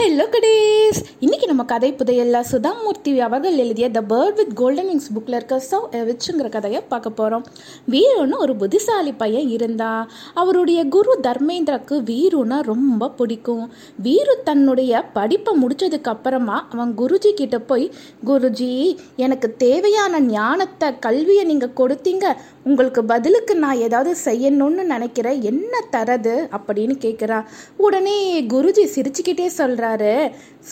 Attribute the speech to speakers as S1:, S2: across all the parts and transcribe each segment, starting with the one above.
S1: Hello கடேஸ் இன்னைக்கு நம்ம கதை புதையல்ல சுதாமூர்த்தி அவர்கள் எழுதிய the bird with golden wings புக்கில் இருக்க சவ் எவிச்சுங்கிற கதையை பார்க்க போகிறோம் வீருன்னு ஒரு புத்திசாலி பையன் இருந்தான். அவருடைய குரு தர்மேந்திரக்கு வீருன்னா ரொம்ப பிடிக்கும். வீரு தன்னுடைய படிப்பை முடிச்சதுக்கு அப்புறமா அவன் குருஜி கிட்ட போய் குருஜி எனக்கு தேவையான ஞானத்தை கல்வியை நீங்கள் கொடுத்தீங்க. உங்களுக்கு பதிலுக்கு நான் ஏதாவது செய்யணும்னு நினைக்கிறேன் என்ன தரது அப்படின்னு கேட்குறா உடனே குருஜி சிரிச்சுக்கிட்டே சொல்கிறாரு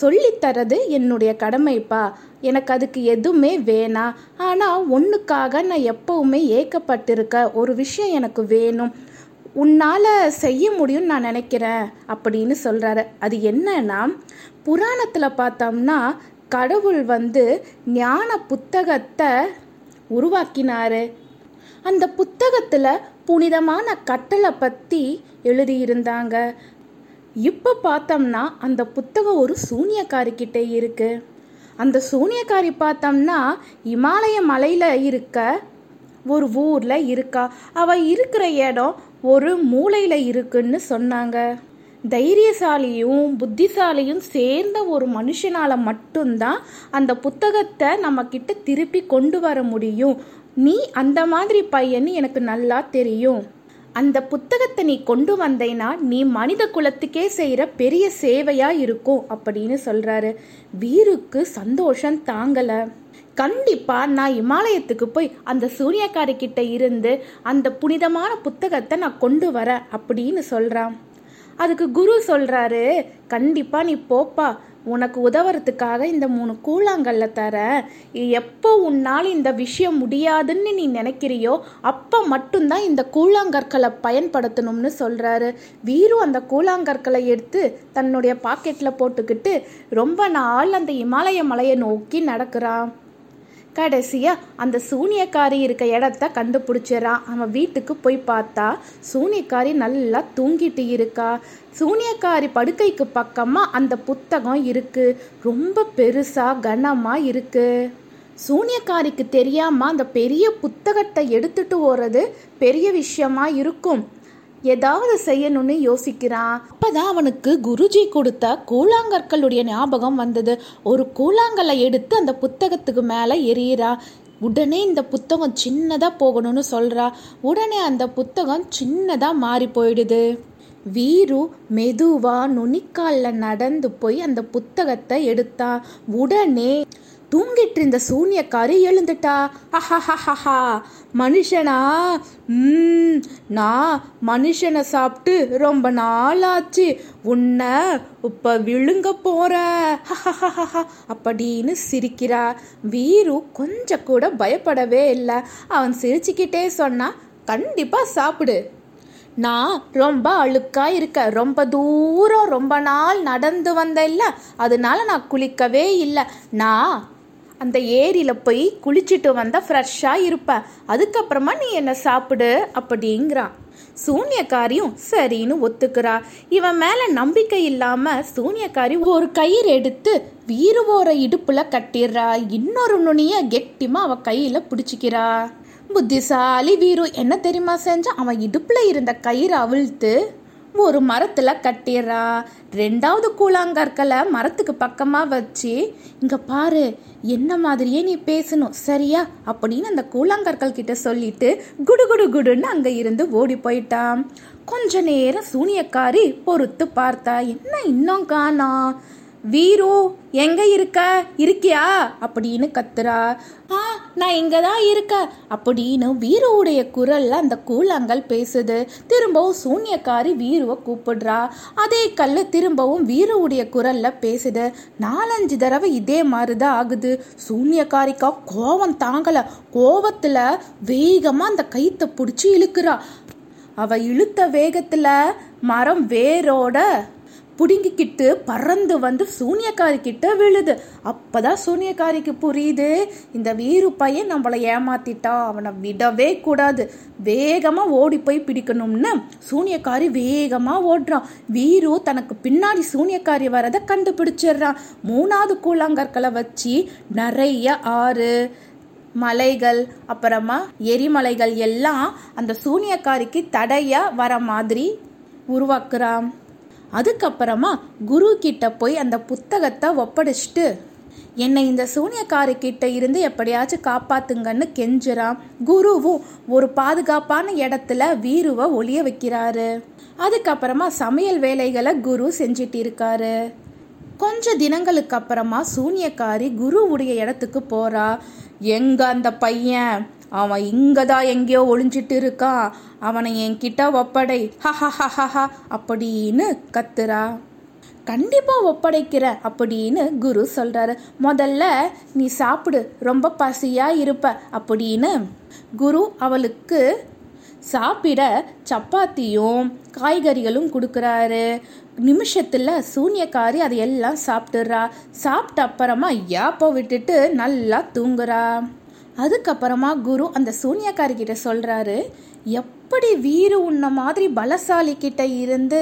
S1: சொல்லித்தரது என்னுடைய கடமைப்பா. எனக்கு அதுக்கு எதுவுமே வேணாம் ஆனால் ஒன்றுக்காக நான் எப்பவுமே ஏக்கப்பட்டிருக்க ஒரு விஷயம் எனக்கு வேணும். உன்னால் செய்ய முடியும்னு நான் நினைக்கிறேன் அப்படின்னு சொல்கிறாரு அது என்னன்னா புராணத்தில் பார்த்தோம்னா கடவுள் வந்து ஞான புத்தகத்தை உருவாக்கினார். அந்த புத்தகத்தில் புனிதமான கட்டளை பற்றி எழுதியிருந்தாங்க. இப்போ பார்த்தோம்னா அந்த புத்தகம் ஒரு சூனியக்காரிக்கிட்டே இருக்கு. அந்த சூனியக்காரி பார்த்தோம்னா இமாலய மலையில் இருக்க ஒரு ஊரில் இருக்கா. அவள் இருக்கிற இடம் ஒரு மூலையில் இருக்குன்னு சொன்னாங்க. தைரியசாலியும் புத்திசாலியும் சேர்ந்த ஒரு மனுஷனால் மட்டும்தான் அந்த புத்தகத்தை நம்மக்கிட்ட திருப்பி கொண்டு வர முடியும். நீ அந்த மாதிரி பையன்னு எனக்கு நல்லா தெரியும். அந்த புத்தகத்தை நீ கொண்டு வந்தேன்னா நீ மனித குலத்துக்கே செய்கிற பெரிய சேவையாக இருக்கும் அப்படின்னு சொல்கிறாரு வீருக்கு சந்தோஷம் தாங்கலை. கண்டிப்பாக நான் இமாலயத்துக்கு போய் அந்த சூரியக்காரி கிட்ட இருந்து அந்த புனிதமான புத்தகத்தை நான் கொண்டு வரேன் அப்படின்னு சொல்கிறான் அதுக்கு குரு சொல்கிறாரு கண்டிப்பாக நீ போப்பா உனக்கு உதவுறதுக்காக இந்த மூணு கூழாங்கல்ல தர. எப்போ உன்னால் இந்த விஷயம் முடியாதுன்னு நீ நினைக்கிறியோ அப்போ மட்டும்தான் இந்த கூழாங்கற்களை பயன்படுத்தணும்னு சொல்கிறாரு வீரு அந்த கூழாங்கற்களை எடுத்து தன்னுடைய பாக்கெட்டில் போட்டுக்கிட்டு ரொம்ப நாள் அந்த இமாலய மலையை நோக்கி நடக்கிறான். கடைசியாக அந்த சூனியக்காரி இருக்க இடத்த கண்டுபிடிச்சிடறான் அவன் வீட்டுக்கு போய் பார்த்தா சூனியக்காரி நல்லா தூங்கிட்டு இருக்கா. சூனியக்காரி படுக்கைக்கு பக்கமாக அந்த புத்தகம் இருக்குது ரொம்ப பெருசாக கனமாக இருக்குது சூனியக்காரிக்கு தெரியாமல் அந்த பெரிய புத்தகத்தை எடுத்துட்டு ஓடுறது பெரிய விஷயமா இருக்கும். ஏதாவது செய்யணும்னு யோசிக்கிறான். அப்பதான் அவனுக்கு குருஜி கொடுத்த கூழாங்கற்களுடைய ஞாபகம் வந்தது. ஒரு கூழாங்கலை எடுத்து அந்த புத்தகத்துக்கு மேலே எறிகிறான் உடனே இந்த புத்தகம் சின்னதாக போகணும்னு சொல்கிறா உடனே அந்த புத்தகம் சின்னதாக மாறி போயிடுது. வீரு மெதுவாக நுனிக்காலில் நடந்து போய் அந்த புத்தகத்தை எடுத்தா. உடனே தூங்கிட்டு இருந்த சூனியக்காரி எழுந்துட்டா. அஹஹஹஹா மனுஷனா? ம் நான் மனுஷனை சாப்பிட்டு ரொம்ப நாள் ஆச்சு உன்னை இப்போ விழுங்க போற. ஹஹஹஹா அப்படின்னு சிரிக்கிறா. வீரு கொஞ்சம் கூட பயப்படவே இல்லை. அவன் சிரிச்சுக்கிட்டே சொன்னா கண்டிப்பா சாப்பிடு. நான் ரொம்ப அழுக்கா இருக்க. ரொம்ப தூரம் ரொம்ப நாள் நடந்து வந்த இல்லை அதனால நான் குளிக்கவே இல்லை. நான் அந்த ஏரியில் போய் குளிச்சுட்டு வந்தால் ஃப்ரெஷ்ஷாக இருப்பேன் அதுக்கப்புறமா நீ என்ன சாப்பிடு? அப்படிங்கிறான். சூனியக்காரியும் சரின்னு ஒத்துக்கிறா. இவன் மேல நம்பிக்கை இல்லாம சூனியக்காரி ஒரு கயிறு எடுத்து வீருவோர இடுப்புல கட்டிடுறா. இன்னொரு நுனிய கெட்டிமா அவ கையில பிடிச்சிக்கிறா. புத்திசாலி வீரு என்ன தெரியுமா செஞ்சா? அவன் இடுப்புல இருந்த கயிறு அவிழ்த்து ஒரு மரத்தில் கட்டிடுறா ரெண்டாவது கூழாங்கற்களை மரத்துக்கு பக்கமாக வச்சு இங்கே பாரு என்ன மாதிரியே நீ பேசணும் சரியா? அப்படின்னு அந்த கூழாங்கற்கள் கிட்ட சொல்லிட்டு குடு குடு குடுன்னு அங்கே இருந்து ஓடி போயிட்டான். கொஞ்ச நேரம் சூனியக்காரி பொறுத்து பார்த்தா என்ன இன்னும் காணா வீரு எங்க இருக்க? இருக்கியா? அப்படின்னு கத்துறா. ஆ நான் இங்க தான் இருக்க அப்படின்னு வீருவுடைய குரல்ல அந்த கூழாங்கல் பேசுது. திரும்பவும் சூன்யக்காரி வீருவை கூப்பிடுறா. அதே கல்லு திரும்பவும் வீருவுடைய குரல்ல பேசுது. நாலஞ்சு தடவை இதே மாதிரிதான் ஆகுது. சூன்யக்காரிக்கா கோவம் தாங்கல. கோவத்துல வேகமா அந்த கைத்தை பிடிச்சி இழுக்கிறா. அவ இழுத்த வேகத்துல மரம் வேரோட புடுங்கிக்கிட்டு பறந்து வந்து சூனியக்காரி கிட்ட விழுது. அப்பதான் சூனியக்காரிக்கு புரியுது இந்த வீரு பையன் நம்மளை ஏமாத்திட்டான் அவனை விடவே கூடாது. வேகமா ஓடி போய் பிடிக்கணும்னு சூனியக்காரி வேகமா ஓடுறான். வீரு தனக்கு பின்னாடி சூனியக்காரி வரதை கண்டுபிடிச்சிடுறான். மூணாவது கூழாங்கற்களை வச்சு நிறைய ஆறு மலைகள் அப்புறமா எரிமலைகள் எல்லாம் அந்த சூனியக்காரிக்கு தடையா வர மாதிரி உருவாக்குறான். அதுக்கப்புறமா குரு கிட்ட போய் அந்த புத்தகத்தை ஒப்படைச்சிட்டு என்னை இந்த சூனியக்காரி கிட்ட இருந்து எப்படியாச்சும் காப்பாத்துங்கன்னு கெஞ்சுறான் குருவும் ஒரு பாதுகாப்பான இடத்துல வீருவை ஒளிய வைக்கிறாரு. அதுக்கப்புறமா சமையல் வேலைகளை குரு செஞ்சிட்டு இருக்காரு. கொஞ்ச தினங்களுக்கு அப்புறமா சூனியக்காரி குருவுடைய இடத்துக்கு போறா. எங்க அந்த பையன்? அவன் இங்க தான் எங்கேயோ ஒளிஞ்சிட்டு இருக்கான் அவனை என்கிட்ட ஒப்படை. ஹஹஹஹஹா அப்படின்னு கத்துறா. கண்டிப்பா ஒப்படைக்கிற அப்படின்னு குரு சொல்றாரு. முதல்ல நீ சாப்பிடு. ரொம்ப பசியா இருப்ப. அப்படின்னு குரு அவளுக்கு சாப்பிட சப்பாத்தியும் காய்கறிகளும் கொடுக்குறாரு. நிமிஷத்தில் சூன்யக்காரி அதை எல்லாம் சாப்பிட்டுறா. சாப்பிட்ட அப்புறமா யாப்போ விட்டுட்டு நல்லா தூங்குறா. அதுக்கப்புறமா குரு அந்த சூன்யக்காரி கிட்ட சொல்கிறாரு எப்படி வீரு உன்ன மாதிரி பலசாலி கிட்ட இருந்து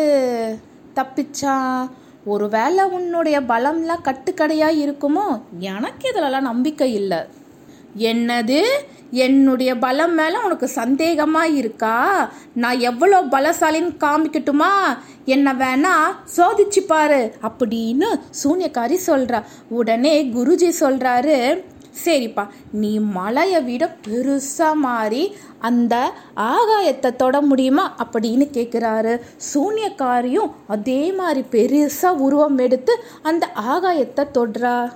S1: தப்பிச்சான் ஒருவேளை உன்னுடைய பலம்லாம் கட்டுக்கடையாக இருக்குமோ? எனக்கு இதுலலாம் நம்பிக்கை இல்லை. என்னது? என்னுடைய பலம் மேலே உனக்கு சந்தேகமாக இருக்கா? நான் எவ்வளோ பலசாலின்னு காமிக்கட்டுமா? என்ன வேணா சோதிச்சு பாரு அப்படின்னு சூன்யக்காரி சொல்கிறா உடனே குருஜி சொல்கிறாரு சரிப்பா நீ மலையை விட பெருசாக மாறி அந்த ஆகாயத்தை தொட முடியுமா? அப்படின்னு கேட்குறாரு சூன்யக்காரியும் அதே மாதிரி பெருசாக உருவம் எடுத்து அந்த ஆகாயத்தை தொடுறா.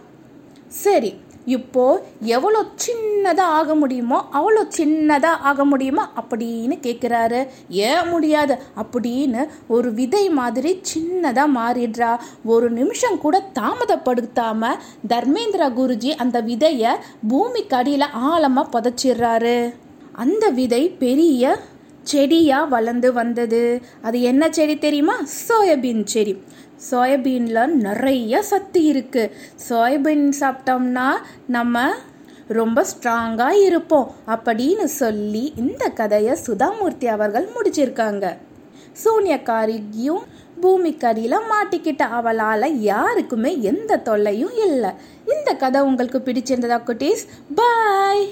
S1: சரி இப்போ எவ்வளோ சின்னதாக ஆக முடியுமோ அவ்வளோ சின்னதாக ஆக முடியுமா அப்படின்னு கேட்குறாரு ஏன் முடியாது? அப்படின்னு ஒரு விதை மாதிரி சின்னதாக மாறிடுறா. ஒரு நிமிஷம் கூட தாமதப்படுத்தாம தர்மேந்திர குருஜி அந்த விதையை பூமிக்கு அடியில் ஆழமாக புதைச்சிடுறாரு. அந்த விதை பெரிய செடியாக வளர்ந்து வந்தது. அது என்ன செடி தெரியுமா? சோயாபீன் செடி. சோயாபீனில் நிறைய சத்து இருக்குது சோயாபீன் சாப்பிட்டோம்னா நம்ம ரொம்ப ஸ்ட்ராங்காக இருப்போம் அப்படின்னு சொல்லி இந்த கதையை சுதாமூர்த்தி அவர்கள் முடிச்சிருக்காங்க. சூன்யக்காரியும் பூமிக்கடியில் மாட்டிக்கிட்ட அவளால் யாருக்குமே எந்த தொல்லையும் இல்லை. இந்த கதை உங்களுக்கு பிடிச்சிருந்ததா குட்டீஸ்? பாய்